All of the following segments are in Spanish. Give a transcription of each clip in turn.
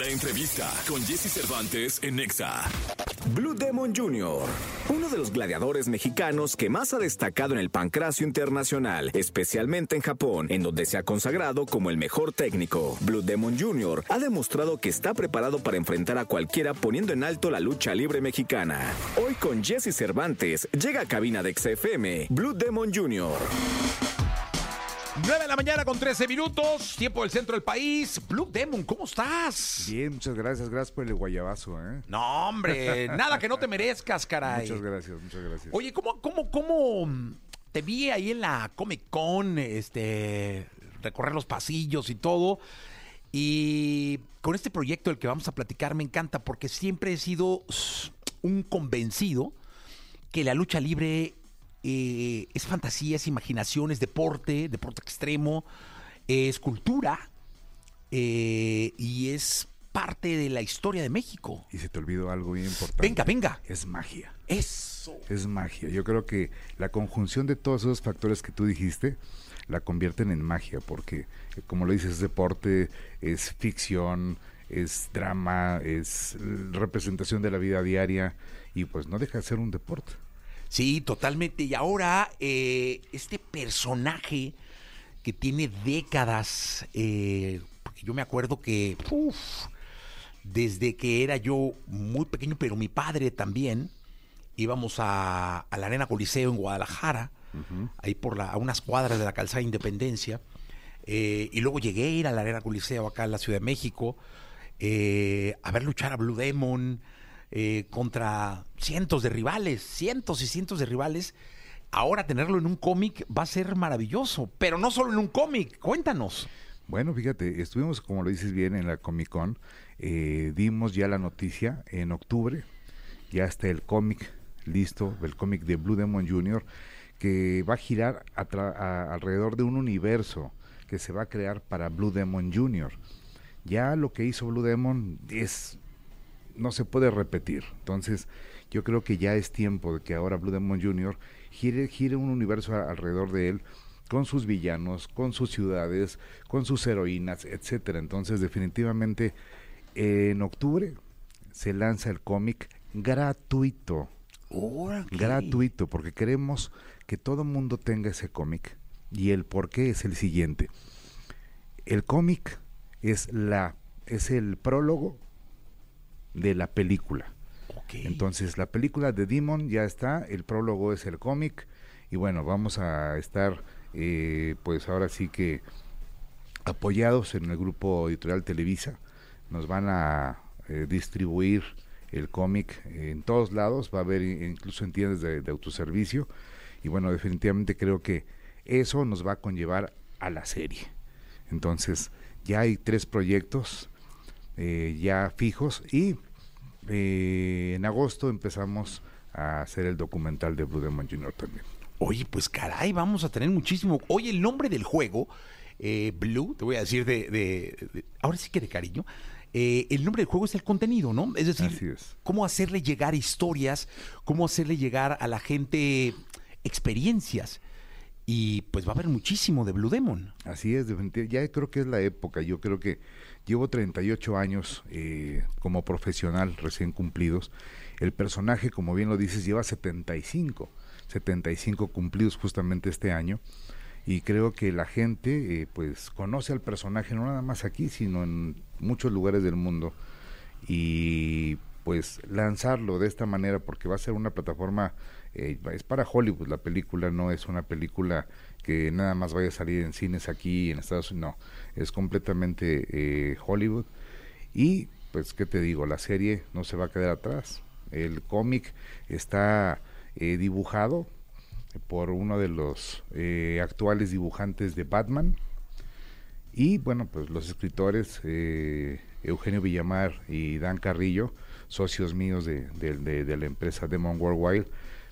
La entrevista con Jesse Cervantes en Nexa. Blue Demon Jr., uno de los gladiadores mexicanos que más ha destacado en el pancracio internacional, especialmente en Japón, en donde se ha consagrado como el mejor técnico. Blue Demon Jr. ha demostrado que está preparado para enfrentar a cualquiera poniendo en alto la lucha libre mexicana. Hoy con Jesse Cervantes llega a cabina de XFM Blue Demon Jr. 9 de la mañana con 13 minutos, tiempo del centro del país. Blue Demon, ¿cómo estás? Bien, muchas gracias. Gracias por el guayabazo, ¿eh? No, hombre, nada que no te merezcas, caray. Muchas gracias, muchas gracias. Oye, ¿cómo, cómo, cómo te vi ahí en la Comic Con, este, recorrer los pasillos y todo? Y con este proyecto del que vamos a platicar me encanta porque siempre he sido un convencido que la lucha libre eh, es fantasía, es imaginación, es deporte, deporte extremo, es cultura eh, y es parte de la historia de México. Y se te olvidó algo bien importante. Venga, venga. Es magia. Eso. Es magia. Yo creo que la conjunción de todos esos factores que tú dijiste la convierten en magia, porque como lo dices, es deporte, es ficción, es drama, es representación de la vida diaria y pues no deja de ser un deporte. Sí, totalmente. Y ahora, eh, este personaje que tiene décadas, eh, porque yo me acuerdo que, uf, desde que era yo muy pequeño, pero mi padre también, íbamos a, a la Arena Coliseo en Guadalajara, ahí por la, a unas cuadras de la calzada Independencia, eh, y luego llegué a ir a la Arena Coliseo acá en la Ciudad de México, a ver luchar a Blue Demon, eh, contra cientos de rivales, cientos y cientos de rivales. Ahora tenerlo en un cómic va a ser maravilloso, pero no solo en un cómic, cuéntanos. Bueno, fíjate, estuvimos, como lo dices bien, en la Comic Con, eh, dimos ya la noticia en octubre, ya está el cómic listo, el cómic de Blue Demon Jr., que va a girar alrededor de un universo que se va a crear para Blue Demon Jr. Ya lo que hizo Blue Demon es no se puede repetir. Entonces, yo creo que ya es tiempo de que ahora Blue Demon Jr. gire, gire un universo alrededor de él con sus villanos, con sus ciudades, con sus heroínas, etcétera. Entonces, definitivamente, en octubre se lanza el cómic gratuito. Gratuito, porque queremos que todo mundo tenga ese cómic. Y el por qué es el siguiente. El cómic es la es el prólogo de la película. Entonces, la película de Demon ya está, el prólogo es el cómic, y bueno, vamos a estar, eh, pues ahora sí que apoyados en el grupo editorial Televisa, nos van a eh, distribuir el cómic en todos lados, va a haber incluso en tiendas de, autoservicio, y bueno, definitivamente creo que eso nos va a conllevar a la serie. Entonces, ya hay tres proyectos eh, ya fijos y eh, en agosto empezamos a hacer el documental de Blue Demon Jr. también. Oye, pues caray, vamos a tener muchísimo. Oye, el nombre del juego, eh, Blue, te voy a decir de, ahora sí que de cariño. el nombre del juego es el contenido, ¿no? Es decir, cómo hacerle llegar historias, cómo hacerle llegar a la gente experiencias y pues va a haber muchísimo de Blue Demon. Así es. Ya creo que es la época. Yo creo que llevo 38 años eh, como profesional recién cumplidos. El personaje, como bien lo dices, lleva 75. 75 cumplidos justamente este año. Y creo que la gente eh, pues conoce al personaje no nada más aquí, sino en muchos lugares del mundo. Y pues lanzarlo de esta manera porque va a ser una plataforma eh, es para Hollywood la película, no es una película que nada más vaya a salir en cines aquí en Estados Unidos, no, es completamente eh, Hollywood. Y pues qué te digo, la serie no se va a quedar atrás, el cómic está eh, dibujado por uno de los actuales dibujantes de Batman y bueno, pues los escritores Eugenio Villamar y Dan Carrillo, socios míos de, de la empresa Demon Worldwide,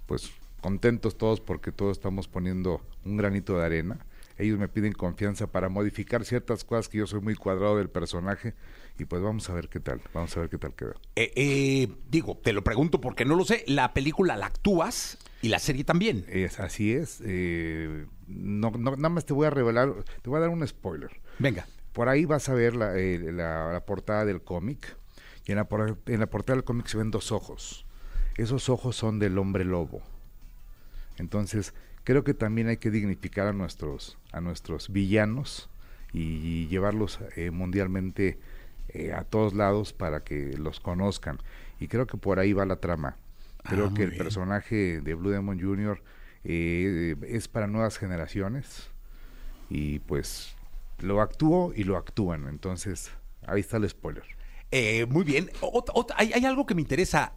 pues contentos todos porque todos estamos poniendo un granito de arena. Ellos me piden confianza para modificar ciertas cosas que yo soy muy cuadrado del personaje y pues vamos a ver qué tal, vamos a ver qué tal queda. Eh, eh, digo, te lo pregunto porque no lo sé, la película la actúas y la serie también. Es, así es, eh, no, no, nada más te voy a revelar, te voy a dar un spoiler. Venga. por ahí vas a ver la, eh, la- la portada del cómic. Y en la, en la portada del cómic se ven dos ojos. Esos ojos son del hombre lobo. Entonces, creo que también hay que dignificar a nuestros, a nuestros villanos y, llevarlos eh, mundialmente eh, a todos lados para que los conozcan. Y creo que por ahí va la trama. Creo Ah, que el bien. personaje de Blue Demon Jr. eh, es para nuevas generaciones y pues lo actúo y lo actúan. Entonces, ahí está el spoiler. Eh, muy bien. Ot- ot- hay, hay algo que me interesa.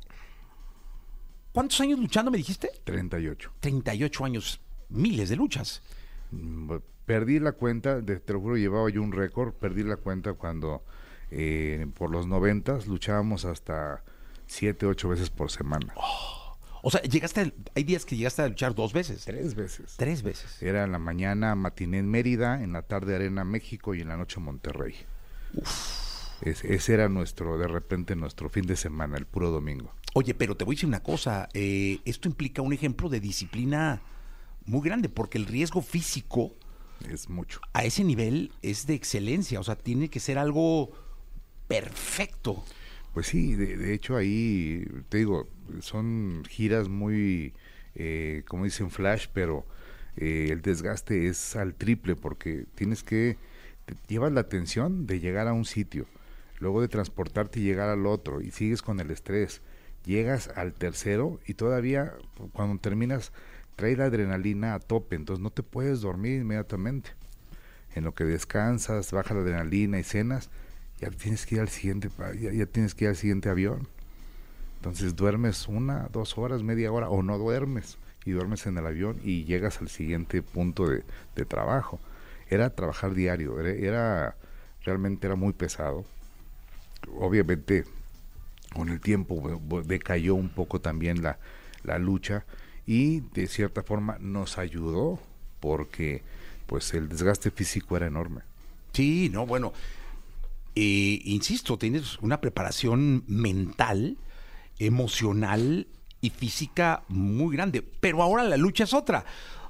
¿Cuántos años luchando me dijiste? 38. 38 años. Miles de luchas. Mm, Perdí la cuenta, de- te lo juro, llevaba yo un récord, perdí la cuenta cuando eh, por los noventas luchábamos hasta siete, ocho veces por semana. O sea, llegaste. a- hay días que llegaste a luchar dos veces. Tres veces. Tres veces. Era en la mañana matiné en Mérida, en la tarde Arena México y en la noche Monterrey. Es- ese era nuestro, de repente, nuestro fin de semana, el puro domingo. Oye, pero te voy a decir una cosa. eh, esto implica un ejemplo de disciplina muy grande, porque el riesgo físico Es mucho. a ese nivel es de excelencia. O sea, tiene que ser algo perfecto. Pues sí, de, de hecho ahí, te digo, son giras muy, eh, como dicen, flash, pero eh, el desgaste es al triple porque tienes que, te llevas la atención de llegar a un sitio, luego de transportarte y llegar al otro, y sigues con el estrés, llegas al tercero y todavía cuando terminas trae la adrenalina a tope, entonces no te puedes dormir inmediatamente. En lo que descansas, baja la adrenalina y cenas, ya tienes que ir al siguiente, ya, ya tienes que ir al siguiente avión. Entonces duermes una, dos horas, media hora, o no duermes, y duermes en el avión y llegas al siguiente punto de, trabajo. Era trabajar diario, era, era- realmente era muy pesado. Obviamente con el tiempo decayó un poco también la, la lucha y de cierta forma nos ayudó porque pues el desgaste físico era enorme. Sí, no, bueno. Eh, insisto, tienes una preparación mental, emocional y física muy grande. Pero ahora la lucha es otra.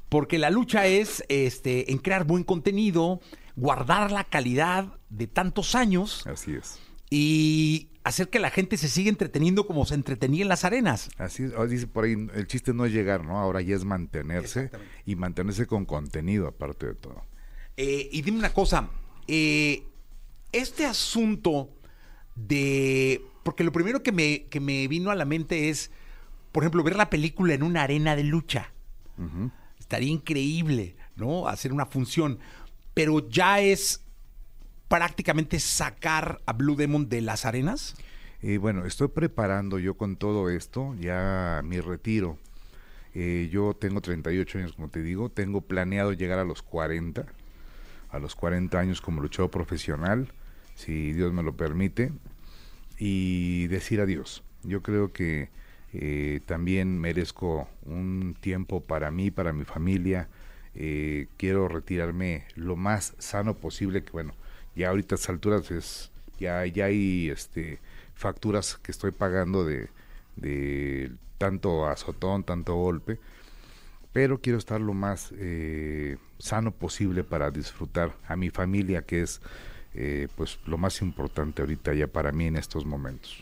Porque la lucha es este, en crear buen contenido, guardar la calidad de tantos años Así es. y hacer que la gente se siga entreteniendo como se entretenía en las arenas. Así es, ahora dice por ahí, el chiste no es llegar, ¿no? Ahora ya es mantenerse y mantenerse con contenido aparte de todo. Eh, y dime una cosa, eh, este asunto de... Porque lo primero que me, que me vino a la mente es, por ejemplo, ver la película en una arena de lucha. Estaría increíble, ¿no? Hacer una función. Pero ya es prácticamente sacar a Blue Demon de las arenas. Eh, bueno, estoy preparando yo con todo esto, ya mi retiro. Eh, yo tengo 38 años, como te digo, tengo planeado llegar a los 40, a los 40 años como luchador profesional, si Dios me lo permite, y decir adiós. Yo creo que eh, también merezco un tiempo para mí, para mi familia. Eh, quiero retirarme lo más sano posible, que bueno, ya ahorita a estas alturas es, ya, ya hay este, facturas que estoy pagando de, de tanto azotón, tanto golpe, pero quiero estar lo más eh, sano posible para disfrutar a mi familia, que es eh, pues lo más importante ahorita ya para mí en estos momentos.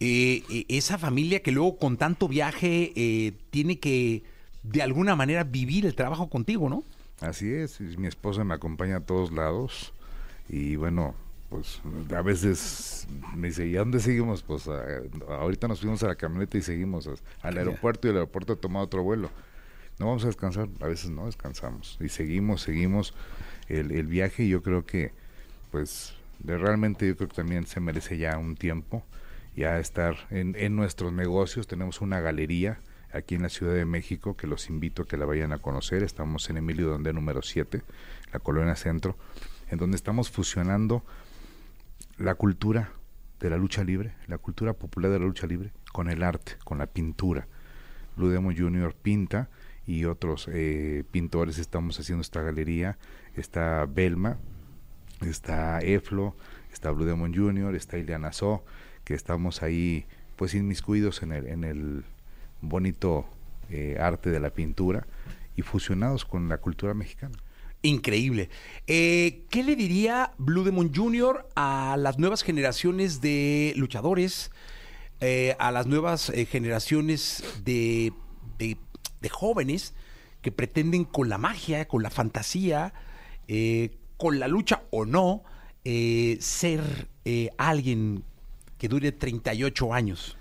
Eh, eh, esa familia que luego con tanto viaje eh, tiene que de alguna manera vivir el trabajo contigo, ¿no? Así es, mi esposa me acompaña a todos lados y bueno, pues a veces me dice, ¿y a dónde seguimos? Pues a- ahorita nos fuimos a la camioneta y seguimos a- al aeropuerto y el aeropuerto ha tomado otro vuelo. No vamos a descansar, a veces no descansamos y seguimos, seguimos el, el viaje y yo creo que pues de realmente yo creo que también se merece ya un tiempo ya estar en, nuestros negocios. Tenemos una galería aquí en la Ciudad de México que los invito a que la vayan a conocer. Estamos en Emilio Donde número 7, la Colonia Centro, en donde estamos fusionando la cultura de la lucha libre, la cultura popular de la lucha libre, con el arte, con la pintura. Blue Demon Jr. pinta y otros eh, pintores estamos haciendo esta galería. Está Belma, está Eflo, está Blue Demon Jr., está Ileana So, que estamos ahí pues inmiscuidos en el, en el bonito eh, arte de la pintura y fusionados con la cultura mexicana. Increíble. Eh, ¿Qué le diría Blue Demon Jr. a las nuevas generaciones de luchadores, eh, a las nuevas generaciones de, de- de jóvenes que pretenden con la magia, con la fantasía, con la lucha o no, eh, ser eh, alguien que dure 38 años?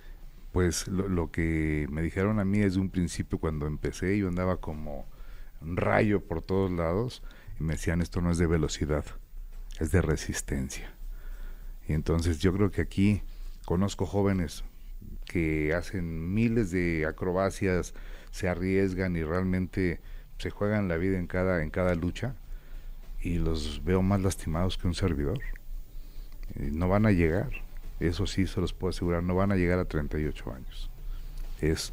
Pues lo, lo que me dijeron a mí desde un principio cuando empecé, yo andaba como un rayo por todos lados y me decían esto no es de velocidad, es de resistencia. Y entonces yo creo que aquí conozco jóvenes que hacen miles de acrobacias, se arriesgan y realmente se juegan la vida en cada, en cada lucha y los veo más lastimados que un servidor. Eh, no van a llegar, eso sí se los puedo asegurar, no van a llegar a 38 años. Es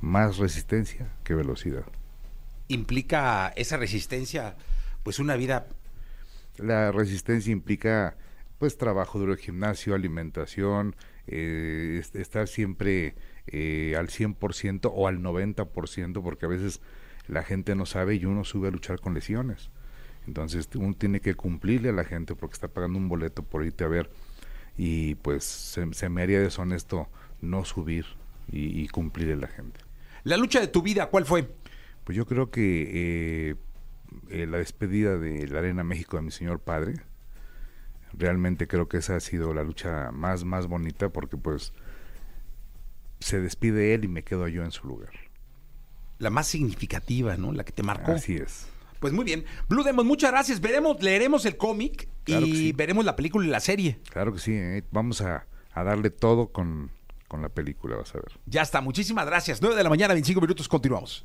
más resistencia que velocidad. Implica esa resistencia, pues una vida La resistencia implica pues trabajo duro de gimnasio, alimentación, eh, est- estar siempre eh, al 100% o al 90%, porque a veces la gente no sabe y uno sube a luchar con lesiones. Entonces uno tiene que cumplirle a la gente porque está pagando un boleto por irte a ver y pues se, se me haría deshonesto no subir y, y cumplirle a la gente. La lucha de tu vida, ¿cuál fue? Pues yo creo que eh, eh, la despedida de la Arena México de mi señor padre, realmente creo que esa ha sido la lucha más, más bonita porque pues se despide él y me quedo yo en su lugar. La más significativa, ¿no? La que te marcó. Así es. Pues muy bien. Blue Demon, muchas gracias. Veremos, leeremos el cómic Claro y sí. veremos la película y la serie. Claro que sí, ¿eh? vamos a, a darle todo con, con la película, vas a ver. Ya está. Muchísimas gracias. 9 de la mañana, 25 minutos. Continuamos.